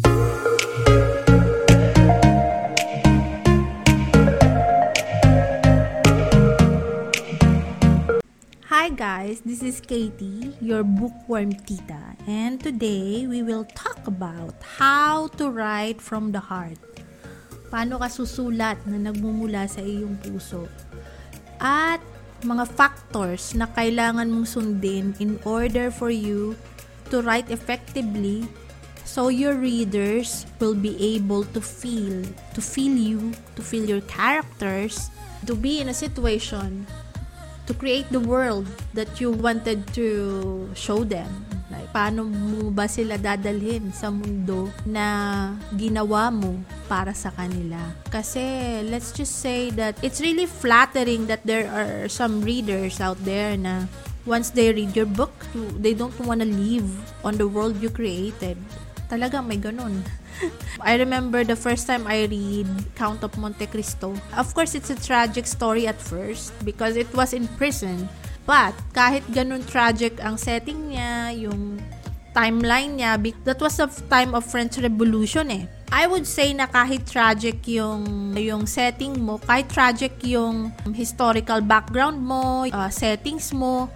Hi guys, this is Katie, your bookworm tita, and today we will talk about how to write from the heart. Paano ka susulat na nagmumula sa iyong puso? At mga factors na kailangan mong sundin in order for you to write effectively so your readers will be able to feel, to feel you, to feel your characters, to be in a situation to create the world that you wanted to show them. Like, paano mo ba sila dadalhin sa mundo na ginawa mo para sa kanila? Kasi, let's just say that it's really flattering that there are some readers out there na once they read your book, they don't want to live on the world you created. Talaga may ganun. I remember the first time I read Count of Monte Cristo. Of course, it's a tragic story at first because it was in prison. But kahit ganun tragic ang setting niya, yung timeline niya, that was a time of French Revolution eh. I would say na kahit tragic yung yung setting mo, kahit tragic yung historical background mo, uh, settings mo,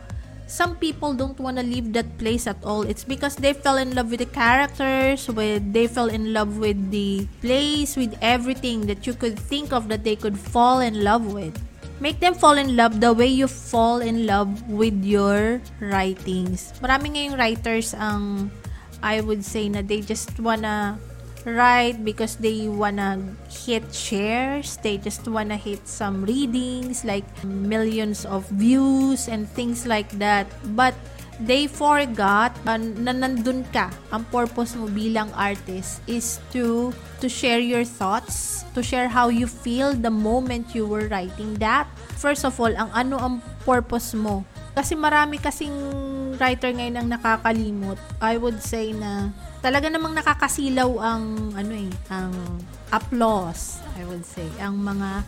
some people don't want to leave that place at all. It's because they fell in love with the characters, with they fell in love with the place, with everything that you could think of that they could fall in love with. Make them fall in love the way you fall in love with your writings. Marami ngayong writers ang I would say na they just wanna write because they wanna hit shares. They just wanna hit some readings like millions of views and things like that. But they forgot uh, na nandun ka. Ang purpose mo bilang artist is to to share your thoughts to share how you feel the moment you were writing that. First of all ang ano ang purpose mo? Kasi marami kasing writer ngayon ang nakakalimot I would say na talaga namang nakakasilaw ang ano eh, ang applause, I would say, ang mga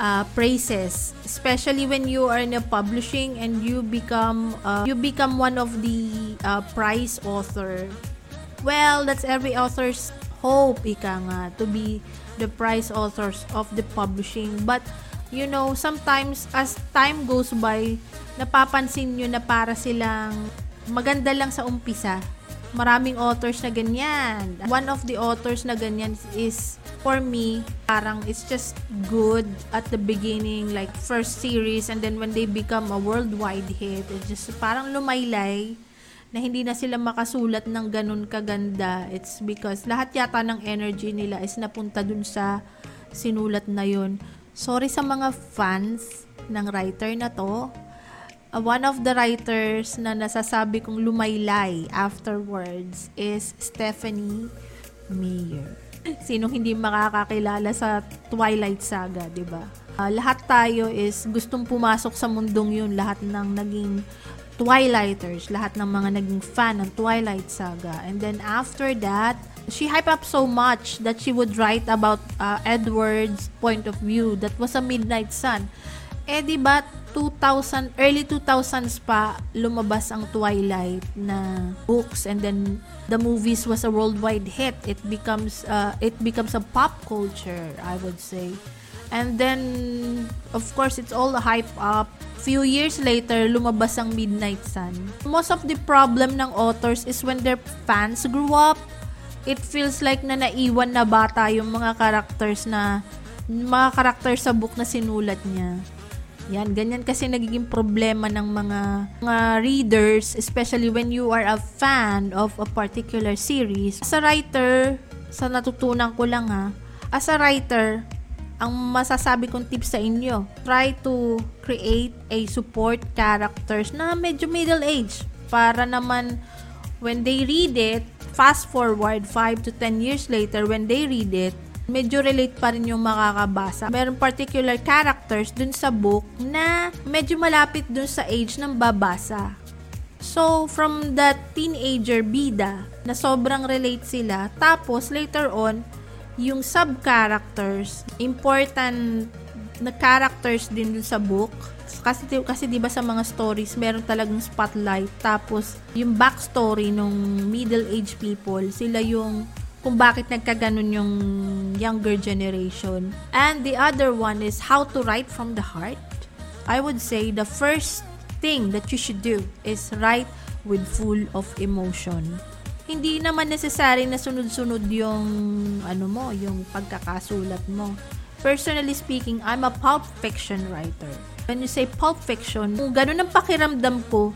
uh, praises, especially when you are in a publishing and you become uh, you become one of the uh, prize author. Well, that's every author's hope, ika nga, to be the prize authors of the publishing. But you know, sometimes as time goes by, napapansin nyo na para silang maganda lang sa umpisa maraming authors na ganyan. One of the authors na ganyan is, for me, parang it's just good at the beginning, like first series, and then when they become a worldwide hit, it's just parang lumaylay na hindi na sila makasulat ng ganun kaganda. It's because lahat yata ng energy nila is napunta dun sa sinulat na yun. Sorry sa mga fans ng writer na to uh, one of the writers na nasasabi kong lumaylay afterwards is Stephanie Meyer. Sinong hindi makakakilala sa Twilight Saga, 'di ba? Uh, lahat tayo is gustong pumasok sa mundong 'yun, lahat ng naging Twilighters, lahat ng mga naging fan ng Twilight Saga. And then after that, she hyped up so much that she would write about uh, Edward's point of view. That was a Midnight Sun. Eh, di ba, 2000, early 2000s pa, lumabas ang Twilight na books and then the movies was a worldwide hit. It becomes, uh, it becomes a pop culture, I would say. And then, of course, it's all hype up. Few years later, lumabas ang Midnight Sun. Most of the problem ng authors is when their fans grew up, it feels like na naiwan na bata yung mga characters na mga characters sa book na sinulat niya. Yan, ganyan kasi nagiging problema ng mga, mga readers, especially when you are a fan of a particular series. As a writer, sa natutunan ko lang ha, as a writer, ang masasabi kong tips sa inyo, try to create a support characters na medyo middle age para naman when they read it, fast forward 5 to 10 years later when they read it, medyo relate pa rin yung makakabasa. Meron particular characters dun sa book na medyo malapit dun sa age ng babasa. So, from that teenager bida na sobrang relate sila, tapos later on, yung sub-characters, important na characters din sa book. Kasi, kasi di ba sa mga stories, meron talagang spotlight. Tapos, yung backstory ng middle-age people, sila yung kung bakit nagkaganon yung younger generation. And the other one is how to write from the heart. I would say the first thing that you should do is write with full of emotion. Hindi naman necessary na sunod-sunod yung ano mo, yung pagkakasulat mo. Personally speaking, I'm a pulp fiction writer. When you say pulp fiction, kung ganun ang pakiramdam ko,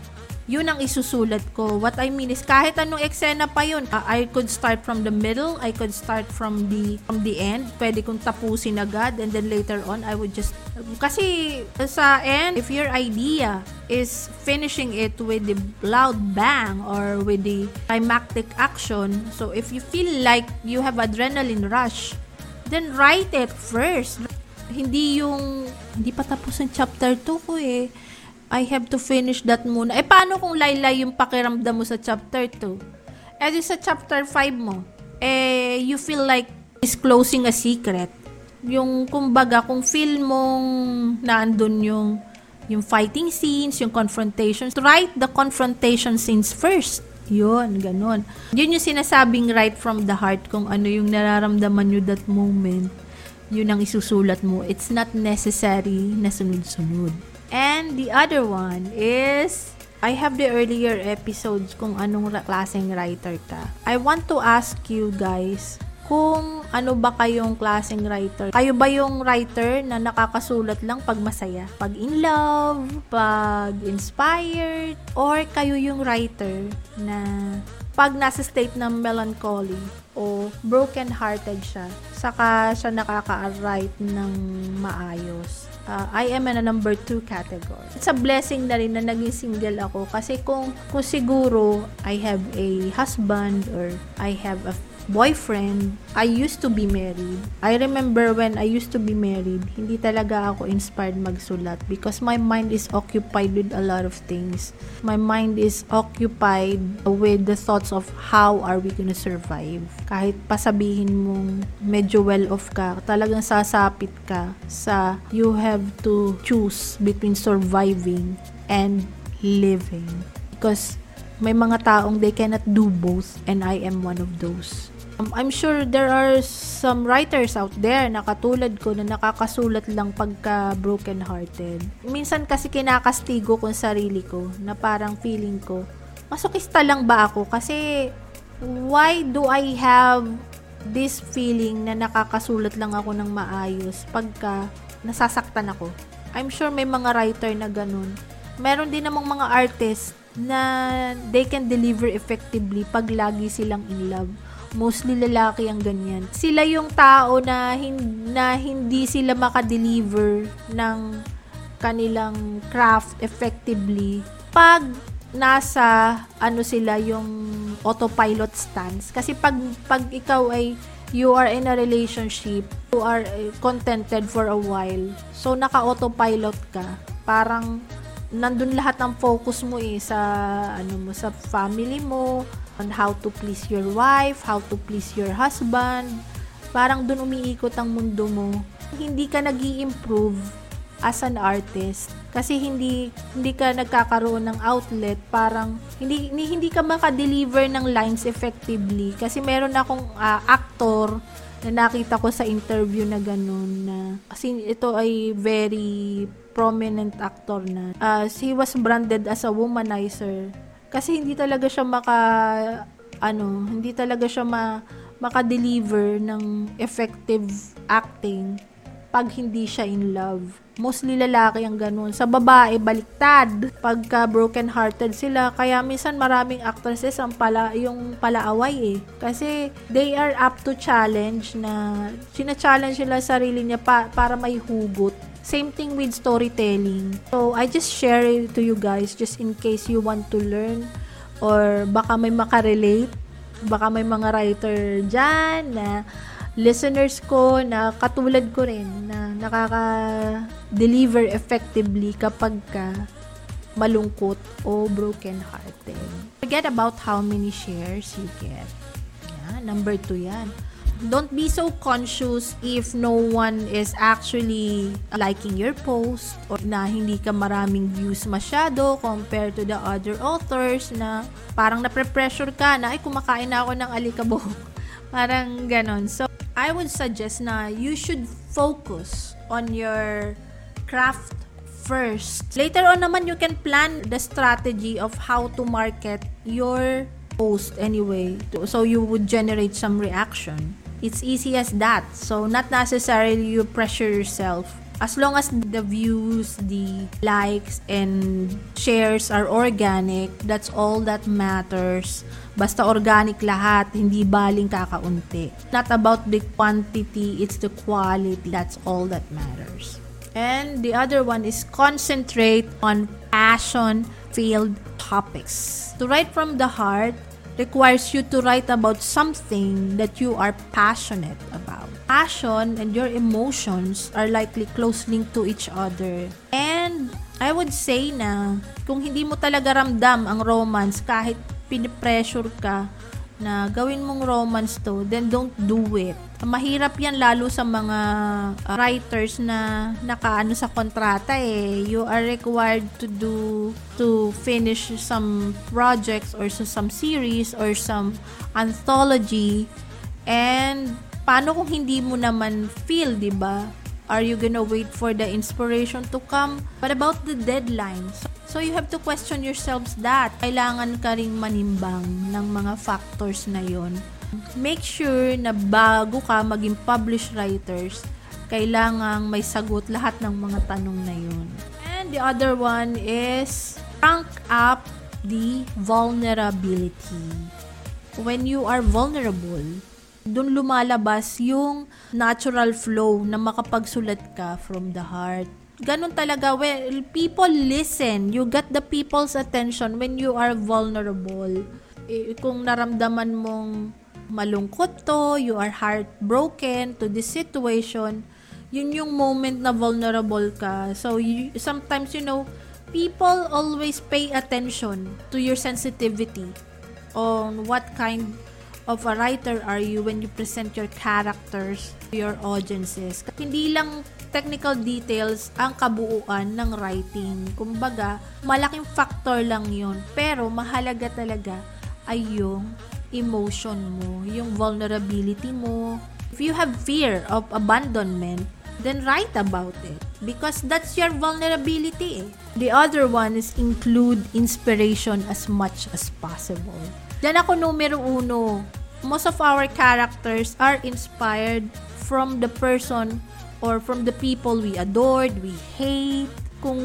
yun ang isusulat ko. What I mean is kahit anong eksena pa yun, uh, I could start from the middle, I could start from the from the end. Pwede kong tapusin agad and then later on I would just kasi sa end, if your idea is finishing it with the loud bang or with the climactic action, so if you feel like you have adrenaline rush, then write it first. Hindi yung hindi pa tapos ang chapter 2 ko eh I have to finish that muna. Eh, paano kung laylay yung pakiramdam mo sa chapter 2? Eh, sa chapter 5 mo, eh, you feel like disclosing a secret. Yung, kumbaga, kung feel mong naandun yung, yung fighting scenes, yung confrontations, write the confrontation scenes first. Yun, ganun. Yun yung sinasabing right from the heart kung ano yung nararamdaman nyo that moment. Yun ang isusulat mo. It's not necessary na sunod-sunod. And the other one is I have the earlier episodes kung anong klaseng writer ka. I want to ask you guys kung ano ba kayong klaseng writer. Kayo ba yung writer na nakakasulat lang pag masaya? Pag in love? Pag inspired? Or kayo yung writer na pag nasa state ng melancholy o broken-hearted siya, saka siya nakaka-write ng maayos uh, I am in a number 2 category. It's a blessing na rin na naging single ako kasi kung, kung siguro I have a husband or I have a boyfriend, I used to be married. I remember when I used to be married, hindi talaga ako inspired magsulat because my mind is occupied with a lot of things. My mind is occupied with the thoughts of how are we gonna survive. Kahit pasabihin mong medyo well off ka, talagang sasapit ka sa you have to choose between surviving and living. Because may mga taong they cannot do both and I am one of those. I'm sure there are some writers out there na katulad ko na nakakasulat lang pagka broken hearted. Minsan kasi kinakastigo ko sarili ko na parang feeling ko, masokista lang ba ako? Kasi why do I have this feeling na nakakasulat lang ako ng maayos pagka nasasaktan ako? I'm sure may mga writer na ganun. Meron din namang mga artist na they can deliver effectively pag lagi silang in love mostly lalaki ang ganyan. Sila yung tao na, hin- na hindi sila makadeliver ng kanilang craft effectively. Pag nasa ano sila yung autopilot stance. Kasi pag pag ikaw ay you are in a relationship you are eh, contented for a while. So naka autopilot ka. Parang nandun lahat ng focus mo eh sa ano mo sa family mo on how to please your wife, how to please your husband. Parang doon umiikot ang mundo mo. Hindi ka nag improve as an artist kasi hindi hindi ka nagkakaroon ng outlet parang hindi hindi, hindi ka maka-deliver ng lines effectively kasi meron akong uh, actor na nakita ko sa interview na ganun na kasi ito ay very prominent actor na uh, he was branded as a womanizer kasi hindi talaga siya maka ano, hindi talaga siya ma, maka-deliver ng effective acting pag hindi siya in love. Mostly lalaki ang ganun. Sa babae, baliktad. Pagka broken-hearted sila, kaya minsan maraming actresses ang pala, yung palaaway eh. Kasi they are up to challenge na, sina-challenge nila sarili niya pa, para may hugot Same thing with storytelling. So, I just share it to you guys just in case you want to learn or baka may makarelate. Baka may mga writer dyan na listeners ko na katulad ko rin na nakaka-deliver effectively kapag ka malungkot o broken-hearted. Forget about how many shares you get. Yan, number two yan don't be so conscious if no one is actually liking your post or na hindi ka maraming views masyado compared to the other authors na parang napre-pressure ka na ay kumakain na ako ng alikabok Parang ganon. So, I would suggest na you should focus on your craft first. Later on naman, you can plan the strategy of how to market your post anyway. So, you would generate some reaction. It's easy as that. So, not necessarily you pressure yourself as long as the views, the likes, and shares are organic, that's all that matters. Basta organic lahat, hindi baling kakaunti. Not about the quantity, it's the quality. That's all that matters. And the other one is concentrate on passion-filled topics. To write from the heart requires you to write about something that you are passionate about passion and your emotions are likely close linked to each other. And I would say na kung hindi mo talaga ramdam ang romance kahit pinipressure ka na gawin mong romance to, then don't do it. Mahirap yan lalo sa mga uh, writers na nakaano sa kontrata eh. You are required to do to finish some projects or so some series or some anthology and paano kung hindi mo naman feel, 'di ba? Are you gonna wait for the inspiration to come? What about the deadlines? So you have to question yourselves that. Kailangan ka ring manimbang ng mga factors na yon. Make sure na bago ka maging published writers, kailangang may sagot lahat ng mga tanong na yon. And the other one is rank up the vulnerability. When you are vulnerable, doon lumalabas yung natural flow na makapagsulat ka from the heart. Ganon talaga. Well, people listen. You get the people's attention when you are vulnerable. Eh, kung naramdaman mong malungkot to, you are heartbroken to this situation, yun yung moment na vulnerable ka. So, you, sometimes, you know, people always pay attention to your sensitivity on what kind of a writer are you when you present your characters to your audiences. Hindi lang technical details ang kabuuan ng writing. Kumbaga, malaking factor lang yun. Pero mahalaga talaga ay yung emotion mo, yung vulnerability mo. If you have fear of abandonment, then write about it because that's your vulnerability. Eh. The other one is include inspiration as much as possible. Diyan ako numero uno most of our characters are inspired from the person or from the people we adored, we hate. Kung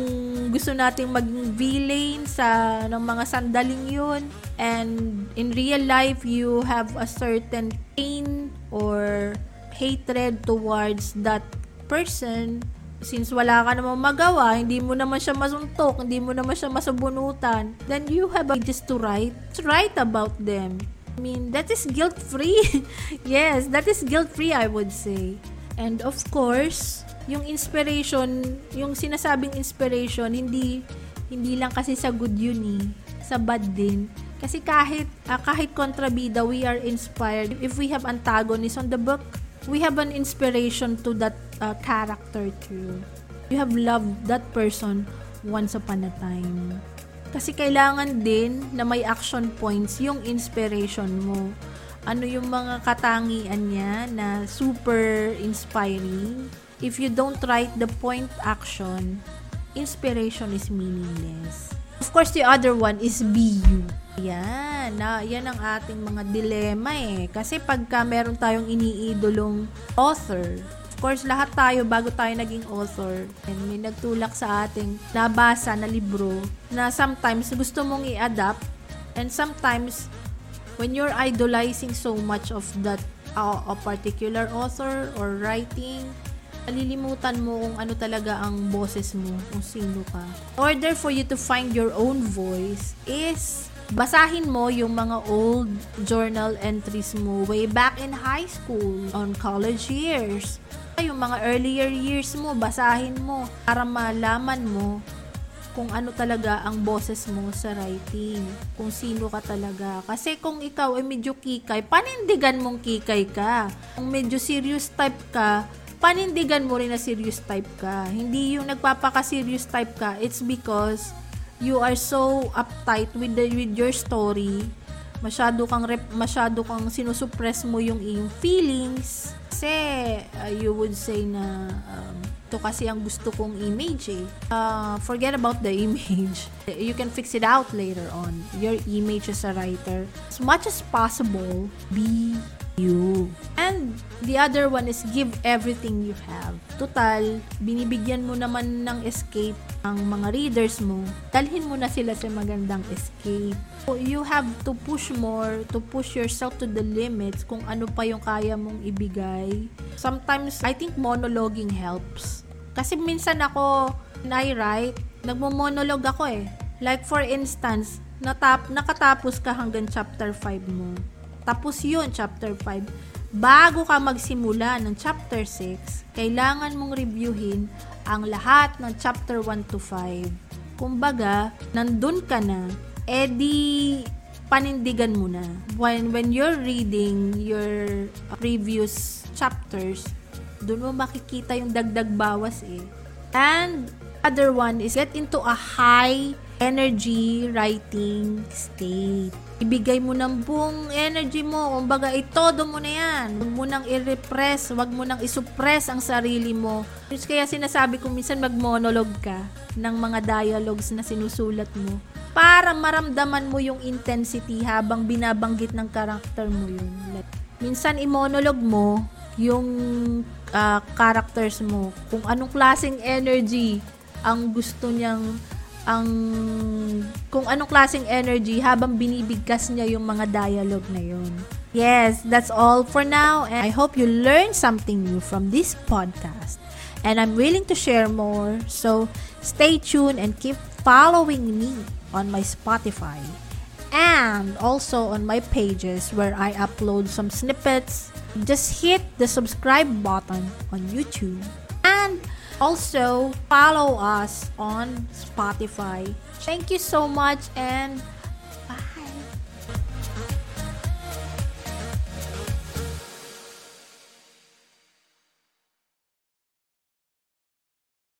gusto nating maging villain sa ng mga sandaling yun, and in real life, you have a certain pain or hatred towards that person, since wala ka namang magawa, hindi mo naman siya masuntok, hindi mo naman siya masabunutan, then you have a just to write, to write about them. I mean, that is guilt-free. yes, that is guilt-free, I would say. And of course, yung inspiration, yung sinasabing inspiration, hindi hindi lang kasi sa good yun eh. Sa bad din. Kasi kahit uh, kahit kontrabida, we are inspired. If we have antagonist on the book, we have an inspiration to that uh, character too. You have loved that person once upon a time. Kasi kailangan din na may action points yung inspiration mo. Ano yung mga katangian niya na super inspiring. If you don't write the point action, inspiration is meaningless. Of course, the other one is be you. Yan, na, yan ang ating mga dilema eh. Kasi pagka meron tayong iniidolong author, Of course, lahat tayo bago tayo naging author, and may nagtulak sa ating nabasa na libro na sometimes gusto mong i-adapt and sometimes when you're idolizing so much of that uh, a particular author or writing, nalilimutan mo kung ano talaga ang boses mo, kung sino ka. Order for you to find your own voice is basahin mo yung mga old journal entries mo way back in high school, on college years yung mga earlier years mo, basahin mo para malaman mo kung ano talaga ang boses mo sa writing. Kung sino ka talaga. Kasi kung ikaw ay medyo kikay, panindigan mong kikay ka. Kung medyo serious type ka, panindigan mo rin na serious type ka. Hindi yung nagpapaka-serious type ka, it's because you are so uptight with, the, with your story masyado kang rep, masyado kang sinusuppress mo yung iyong feelings kasi uh, you would say na um, to kasi ang gusto kong image eh. Uh, forget about the image. You can fix it out later on. Your image as a writer. As much as possible, be you. And the other one is give everything you have. Total, binibigyan mo naman ng escape ang mga readers mo. Dalhin mo na sila sa magandang escape. So, you have to push more, to push yourself to the limits kung ano pa yung kaya mong ibigay. Sometimes, I think monologuing helps. Kasi minsan ako, I write, nagmo-monologue ako eh. Like for instance, natap nakatapos ka hanggang chapter 5 mo tapos yun, chapter 5. Bago ka magsimula ng chapter 6, kailangan mong reviewin ang lahat ng chapter 1 to 5. Kumbaga, nandun ka na, edi panindigan mo na. When, when you're reading your previous chapters, doon mo makikita yung dagdag bawas eh. And other one is get into a high energy writing state. Ibigay mo ng buong energy mo. Kumbaga, itodo mo na yan. Huwag mo nang i-repress. Huwag mo nang isuppress ang sarili mo. Kaya sinasabi ko minsan mag-monologue ka ng mga dialogues na sinusulat mo para maramdaman mo yung intensity habang binabanggit ng karakter mo yun. Minsan i-monologue mo yung uh, characters mo kung anong klaseng energy ang gusto niyang ang kung anong klaseng energy habang binibigkas niya yung mga dialogue na yun. Yes, that's all for now and I hope you learned something new from this podcast. And I'm willing to share more, so stay tuned and keep following me on my Spotify and also on my pages where I upload some snippets. Just hit the subscribe button on YouTube and also follow us on Spotify. Thank you so much and